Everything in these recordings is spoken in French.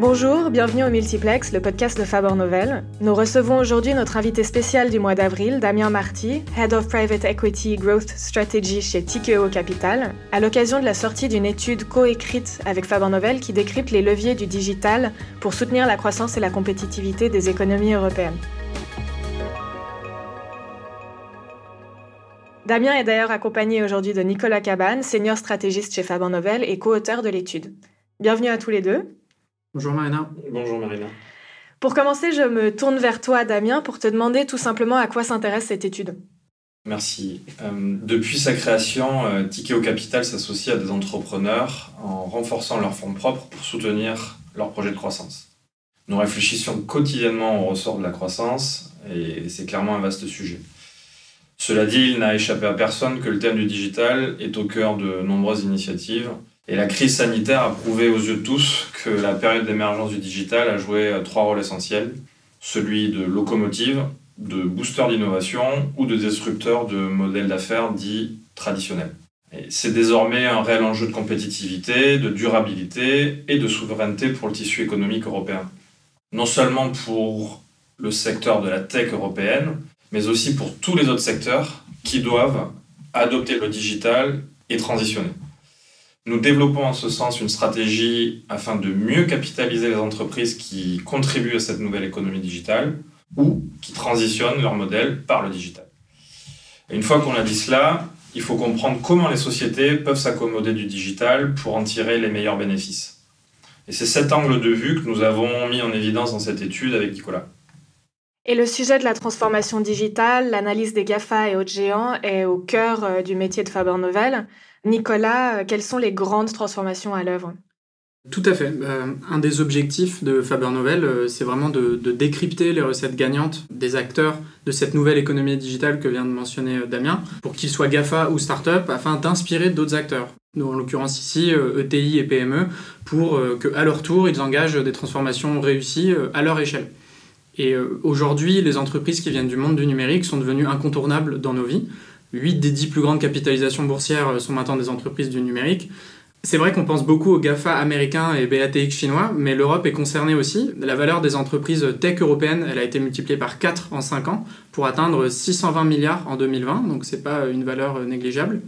Bonjour, bienvenue au Multiplex, le podcast de Faber Novel. Nous recevons aujourd'hui notre invité spécial du mois d'avril, Damien Marty, Head of Private Equity Growth Strategy chez Tikeo Capital, à l'occasion de la sortie d'une étude coécrite avec Faber Novel qui décrypte les leviers du digital pour soutenir la croissance et la compétitivité des économies européennes. Damien est d'ailleurs accompagné aujourd'hui de Nicolas Cabane, senior stratégiste chez Faber Novel et co-auteur de l'étude. Bienvenue à tous les deux. Bonjour Marina. Bonjour Marina. Pour commencer, je me tourne vers toi, Damien, pour te demander tout simplement à quoi s'intéresse cette étude. Merci. Euh, depuis sa création, euh, Tikeo Capital s'associe à des entrepreneurs en renforçant leurs fonds propres pour soutenir leurs projets de croissance. Nous réfléchissons quotidiennement au ressort de la croissance et c'est clairement un vaste sujet. Cela dit, il n'a échappé à personne que le thème du digital est au cœur de nombreuses initiatives et la crise sanitaire a prouvé aux yeux de tous que la période d'émergence du digital a joué trois rôles essentiels. Celui de locomotive, de booster d'innovation ou de destructeur de modèles d'affaires dits traditionnels. C'est désormais un réel enjeu de compétitivité, de durabilité et de souveraineté pour le tissu économique européen. Non seulement pour le secteur de la tech européenne, mais aussi pour tous les autres secteurs qui doivent adopter le digital et transitionner. Nous développons en ce sens une stratégie afin de mieux capitaliser les entreprises qui contribuent à cette nouvelle économie digitale ou qui transitionnent leur modèle par le digital. Et une fois qu'on a dit cela, il faut comprendre comment les sociétés peuvent s'accommoder du digital pour en tirer les meilleurs bénéfices. Et c'est cet angle de vue que nous avons mis en évidence dans cette étude avec Nicolas. Et le sujet de la transformation digitale, l'analyse des GAFA et autres géants est au cœur euh, du métier de Faber Novel. Nicolas, euh, quelles sont les grandes transformations à l'œuvre? Tout à fait. Euh, un des objectifs de Faber Novel, c'est vraiment de, décrypter les recettes gagnantes des acteurs de cette nouvelle économie digitale que vient de mentionner Damien, pour qu'ils soient GAFA ou start-up, afin d'inspirer d'autres acteurs. En l'occurrence ici, ETI e et PME, pour qu'à leur tour, ils engagent des transformations réussies à leur échelle. Et aujourd'hui, les entreprises qui viennent du monde du numérique sont devenues incontournables dans nos vies. 8 des 10 plus grandes capitalisations boursières euh, sont maintenant des entreprises du numérique. C'est vrai qu'on pense beaucoup aux GAFA américains et BATX chinois, mais l'Europe est concernée aussi. La valeur des entreprises tech européennes, elle a été multipliée par 4 en 5 ans pour atteindre 620 milliards en 2020, donc c'est pas une valeur euh, négligeable.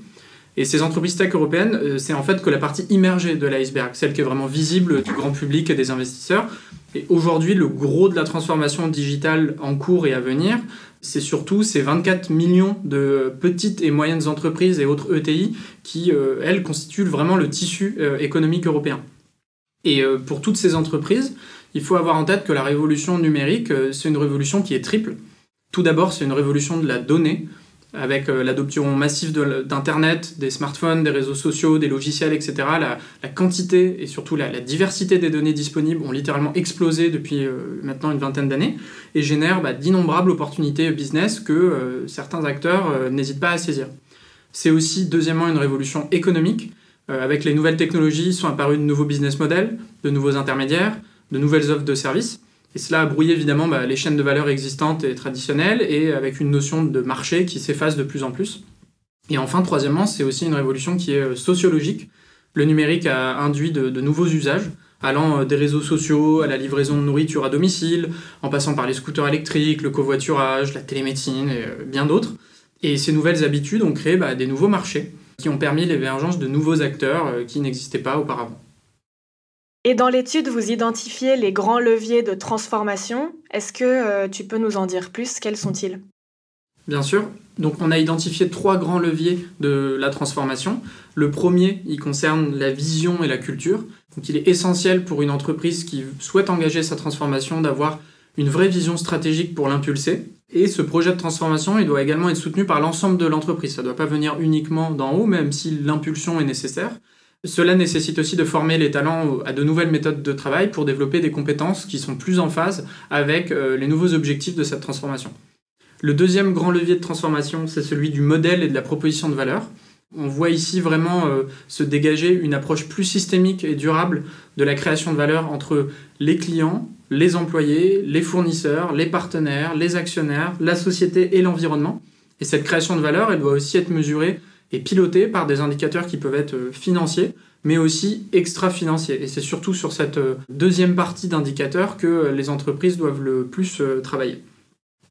Et ces entreprises tech européennes, euh, c'est en fait que la partie immergée de l'iceberg, celle qui est vraiment visible du grand public et des investisseurs. Et aujourd'hui, le gros de la transformation digitale en cours et à venir, c'est surtout ces 24 millions de petites et moyennes entreprises et autres ETI qui, euh, elles, constituent vraiment le tissu euh, économique européen. Et euh, pour toutes ces entreprises, il faut avoir en tête que la révolution numérique, c'est une révolution qui est triple. Tout d'abord, c'est une révolution de la donnée avec euh, l'adoption massive d'Internet, des smartphones, des réseaux sociaux, des logiciels, etc., la, quantité et surtout la, diversité des données disponibles ont littéralement explosé depuis euh, maintenant une vingtaine d'années et génèrent bah, d'innombrables opportunités business que euh, certains acteurs n'hésitent pas à saisir. C'est aussi, deuxièmement, une révolution économique. avec les nouvelles technologies sont apparus de nouveaux business models, de nouveaux intermédiaires, de nouvelles offres de services. Et cela a brouillé évidemment bah, les chaînes de valeur existantes et traditionnelles, et avec une notion de marché qui s'efface de plus en plus. Et enfin, troisièmement, c'est aussi une révolution qui est euh, sociologique. Le numérique a induit de, nouveaux usages, allant euh, des réseaux sociaux à la livraison de nourriture à domicile, en passant par les scooters électriques, le covoiturage, la télémédecine et euh, bien d'autres. Et ces nouvelles habitudes ont créé bah, des nouveaux marchés qui ont permis l'émergence de nouveaux acteurs qui n'existaient pas auparavant. Et dans l'étude, vous identifiez les grands leviers de transformation. Est-ce que euh, tu peux nous en dire plus? Quels sont-ils? Bien sûr. Donc on a identifié trois grands leviers de la transformation. Le premier, il concerne la vision et la culture. Donc il est essentiel pour une entreprise qui souhaite engager sa transformation d'avoir une vraie vision stratégique pour l'impulser. Et ce projet de transformation, il doit également être soutenu par l'ensemble de l'entreprise. Ça ne doit pas venir uniquement d'en haut, même si l'impulsion est nécessaire. Cela nécessite aussi de former les talents à de nouvelles méthodes de travail pour développer des compétences qui sont plus en phase avec euh, les nouveaux objectifs de cette transformation. Le deuxième grand levier de transformation, c'est celui du modèle et de la proposition de valeur. On voit ici vraiment euh, se dégager une approche plus systémique et durable de la création de valeur entre les clients, les employés, les fournisseurs, les partenaires, les actionnaires, la société et l'environnement. Et cette création de valeur, elle doit aussi être mesurée et pilotée par des indicateurs qui peuvent être financiers, mais aussi extra-financiers. Et c'est surtout sur cette deuxième partie d'indicateurs que les entreprises doivent le plus travailler.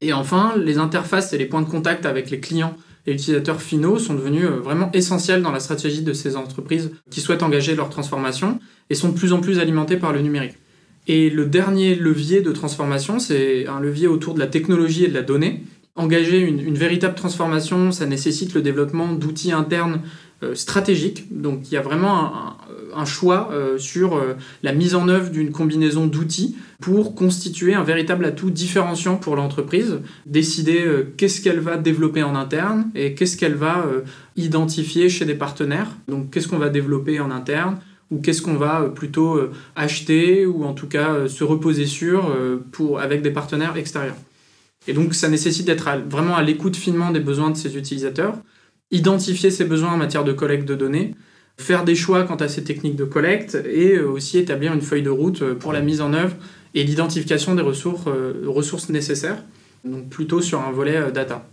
Et enfin, les interfaces et les points de contact avec les clients et utilisateurs finaux sont devenus euh, vraiment essentiels dans la stratégie de ces entreprises qui souhaitent engager leur transformation et sont de plus en plus alimentés par le numérique. Et le dernier levier de transformation, c'est un levier autour de la technologie et de la donnée. Engager une, véritable transformation, ça nécessite le développement d'outils internes euh, stratégiques. Donc il y a vraiment un, choix euh, sur euh, la mise en œuvre d'une combinaison d'outils pour constituer un véritable atout différenciant pour l'entreprise, décider qu'est-ce qu'elle va développer en interne et qu'est-ce qu'elle va identifier chez des partenaires. Donc qu'est-ce qu'on va développer en interne ou qu'est-ce qu'on va plutôt acheter ou en tout cas se reposer sur pour, avec des partenaires extérieurs. Et donc ça nécessite d'être vraiment à l'écoute finement des besoins de ces utilisateurs, identifier ces besoins en matière de collecte de données, faire des choix quant à ces techniques de collecte et euh, aussi établir une feuille de route euh, pour la mise en œuvre et l'identification des ressources, euh, nécessaires, donc plutôt sur un volet data.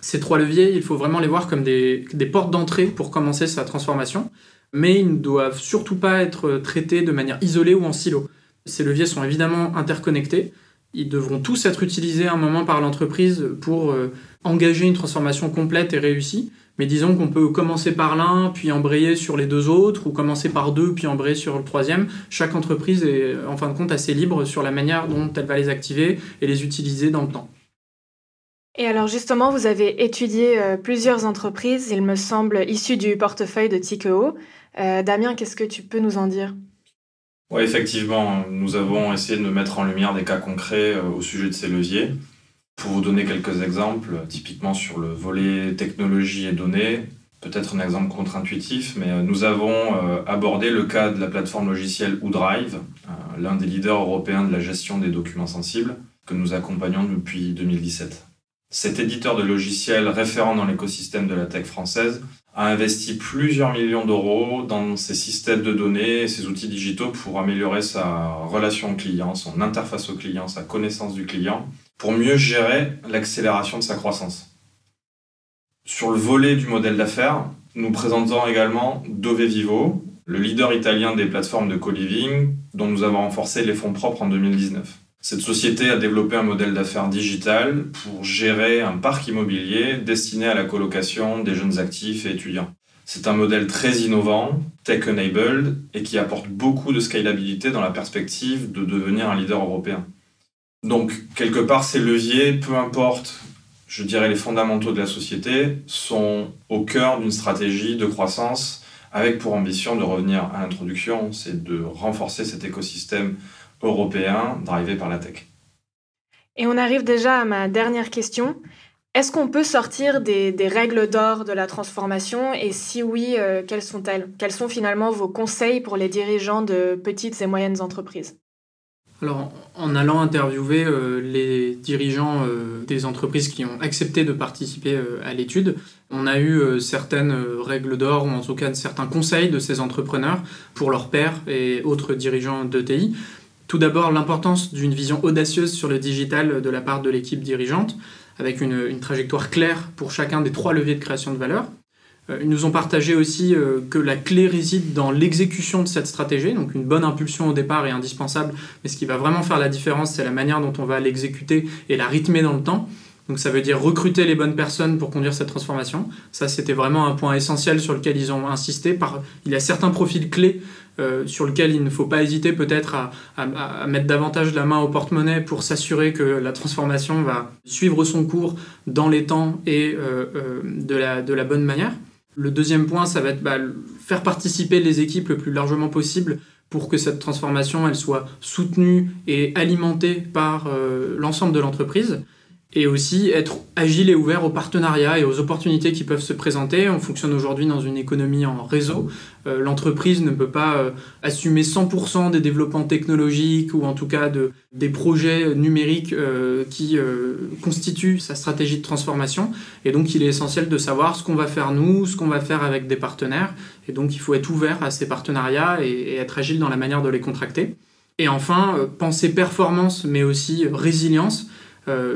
Ces trois leviers, il faut vraiment les voir comme des portes d'entrée pour commencer sa transformation, mais ils ne doivent surtout pas être traités de manière isolée ou en silo. Ces leviers sont évidemment interconnectés, ils devront tous être utilisés à un moment par l'entreprise pour engager une transformation complète et réussie, mais disons qu'on peut commencer par l'un, puis embrayer sur les deux autres, ou commencer par deux, puis embrayer sur le troisième. Chaque entreprise est en fin de compte assez libre sur la manière dont elle va les activer et les utiliser dans le temps. Et alors justement, vous avez étudié euh, plusieurs entreprises, il me semble, issues du portefeuille de Tikeo. Euh, Damien, qu'est-ce que tu peux nous en dire? Oui, effectivement, nous avons essayé de mettre en lumière des cas concrets euh, au sujet de ces leviers. Pour vous donner quelques exemples, typiquement sur le volet technologie et données, peut-être un exemple contre-intuitif, mais euh, nous avons euh, abordé le cas de la plateforme logicielle OuDrive, euh, l'un des leaders européens de la gestion des documents sensibles, que nous accompagnons depuis 2017. Cet éditeur de logiciels référent dans l'écosystème de la tech française a investi plusieurs millions d'euros dans ses systèmes de données et ses outils digitaux pour améliorer sa relation client, son interface au client, sa connaissance du client pour mieux gérer l'accélération de sa croissance. Sur le volet du modèle d'affaires, nous présentons également Dove Vivo, le leader italien des plateformes de co-living, dont nous avons renforcé les fonds propres en 2019. Cette société a développé un modèle d'affaires digital pour gérer un parc immobilier destiné à la colocation des jeunes actifs et étudiants. C'est un modèle très innovant, tech-enabled, et qui apporte beaucoup de scalabilité dans la perspective de devenir un leader européen. Donc, quelque part, ces leviers, peu importe, je dirais, les fondamentaux de la société, sont au cœur d'une stratégie de croissance avec pour ambition de revenir à l'introduction, c'est de renforcer cet écosystème européen drivé par la tech. Et on arrive déjà à ma dernière question. Est-ce qu'on peut sortir des, règles d'or de la transformation? Et si oui, euh, quelles sont-elles? Quels sont finalement vos conseils pour les dirigeants de petites et moyennes entreprises? Alors, en allant interviewer euh, les dirigeants euh, des entreprises qui ont accepté de participer euh, à l'étude, on a eu certaines règles d'or, ou en tout cas certains conseils de ces entrepreneurs pour leurs pairs et autres dirigeants d'ETI. Tout d'abord, l'importance d'une vision audacieuse sur le digital de la part de l'équipe dirigeante, avec une trajectoire claire pour chacun des trois leviers de création de valeur. Euh, ils nous ont partagé aussi euh, que la clé réside dans l'exécution de cette stratégie, donc une bonne impulsion au départ est indispensable, mais ce qui va vraiment faire la différence, c'est la manière dont on va l'exécuter et la rythmer dans le temps. Donc ça veut dire recruter les bonnes personnes pour conduire cette transformation. Ça, c'était vraiment un point essentiel sur lequel ils ont insisté. Il y a certains profils clés euh, sur lesquels il ne faut pas hésiter peut-être à, mettre davantage la main au porte-monnaie pour s'assurer que la transformation va suivre son cours dans les temps et de, la, de la bonne manière. Le deuxième point, ça va être bah, faire participer les équipes le plus largement possible pour que cette transformation soit soutenue et alimentée par euh, l'ensemble de l'entreprise et aussi être agile et ouvert aux partenariats et aux opportunités qui peuvent se présenter. On fonctionne aujourd'hui dans une économie en réseau. Euh, l'entreprise ne peut pas euh, assumer 100% des développements technologiques ou en tout cas de, des projets numériques euh, qui constituent sa stratégie de transformation. Et donc il est essentiel de savoir ce qu'on va faire nous, ce qu'on va faire avec des partenaires. Et donc il faut être ouvert à ces partenariats et, et être agile dans la manière de les contracter. Et enfin, penser performance mais aussi résilience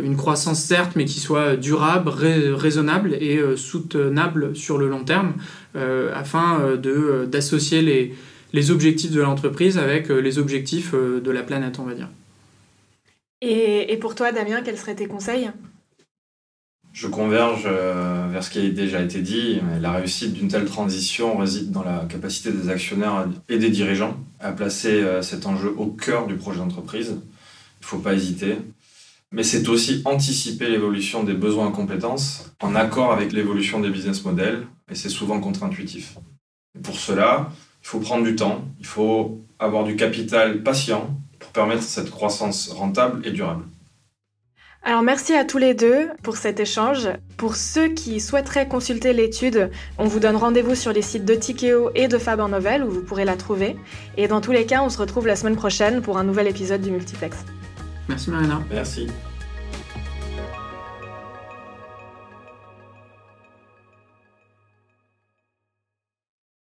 une croissance certes, mais qui soit durable, raisonnable et soutenable sur le long terme, afin d'associer les, les objectifs de l'entreprise avec les objectifs de la planète, on va dire. Et, et pour toi, Damien, quels seraient tes conseils? Je converge euh, vers ce qui a déjà été dit. La réussite d'une telle transition réside dans la capacité des actionnaires et des dirigeants à placer euh, cet enjeu au cœur du projet d'entreprise. Il ne faut pas hésiter. Mais c'est aussi anticiper l'évolution des besoins en compétences en accord avec l'évolution des business models, et c'est souvent contre-intuitif. Pour cela, il faut prendre du temps, il faut avoir du capital patient pour permettre cette croissance rentable et durable. Alors merci à tous les deux pour cet échange. Pour ceux qui souhaiteraient consulter l'étude, on vous donne rendez-vous sur les sites de Tikeo et de Faber Novel où vous pourrez la trouver. Et dans tous les cas, on se retrouve la semaine prochaine pour un nouvel épisode du Multiplex. Merci Marina. Merci.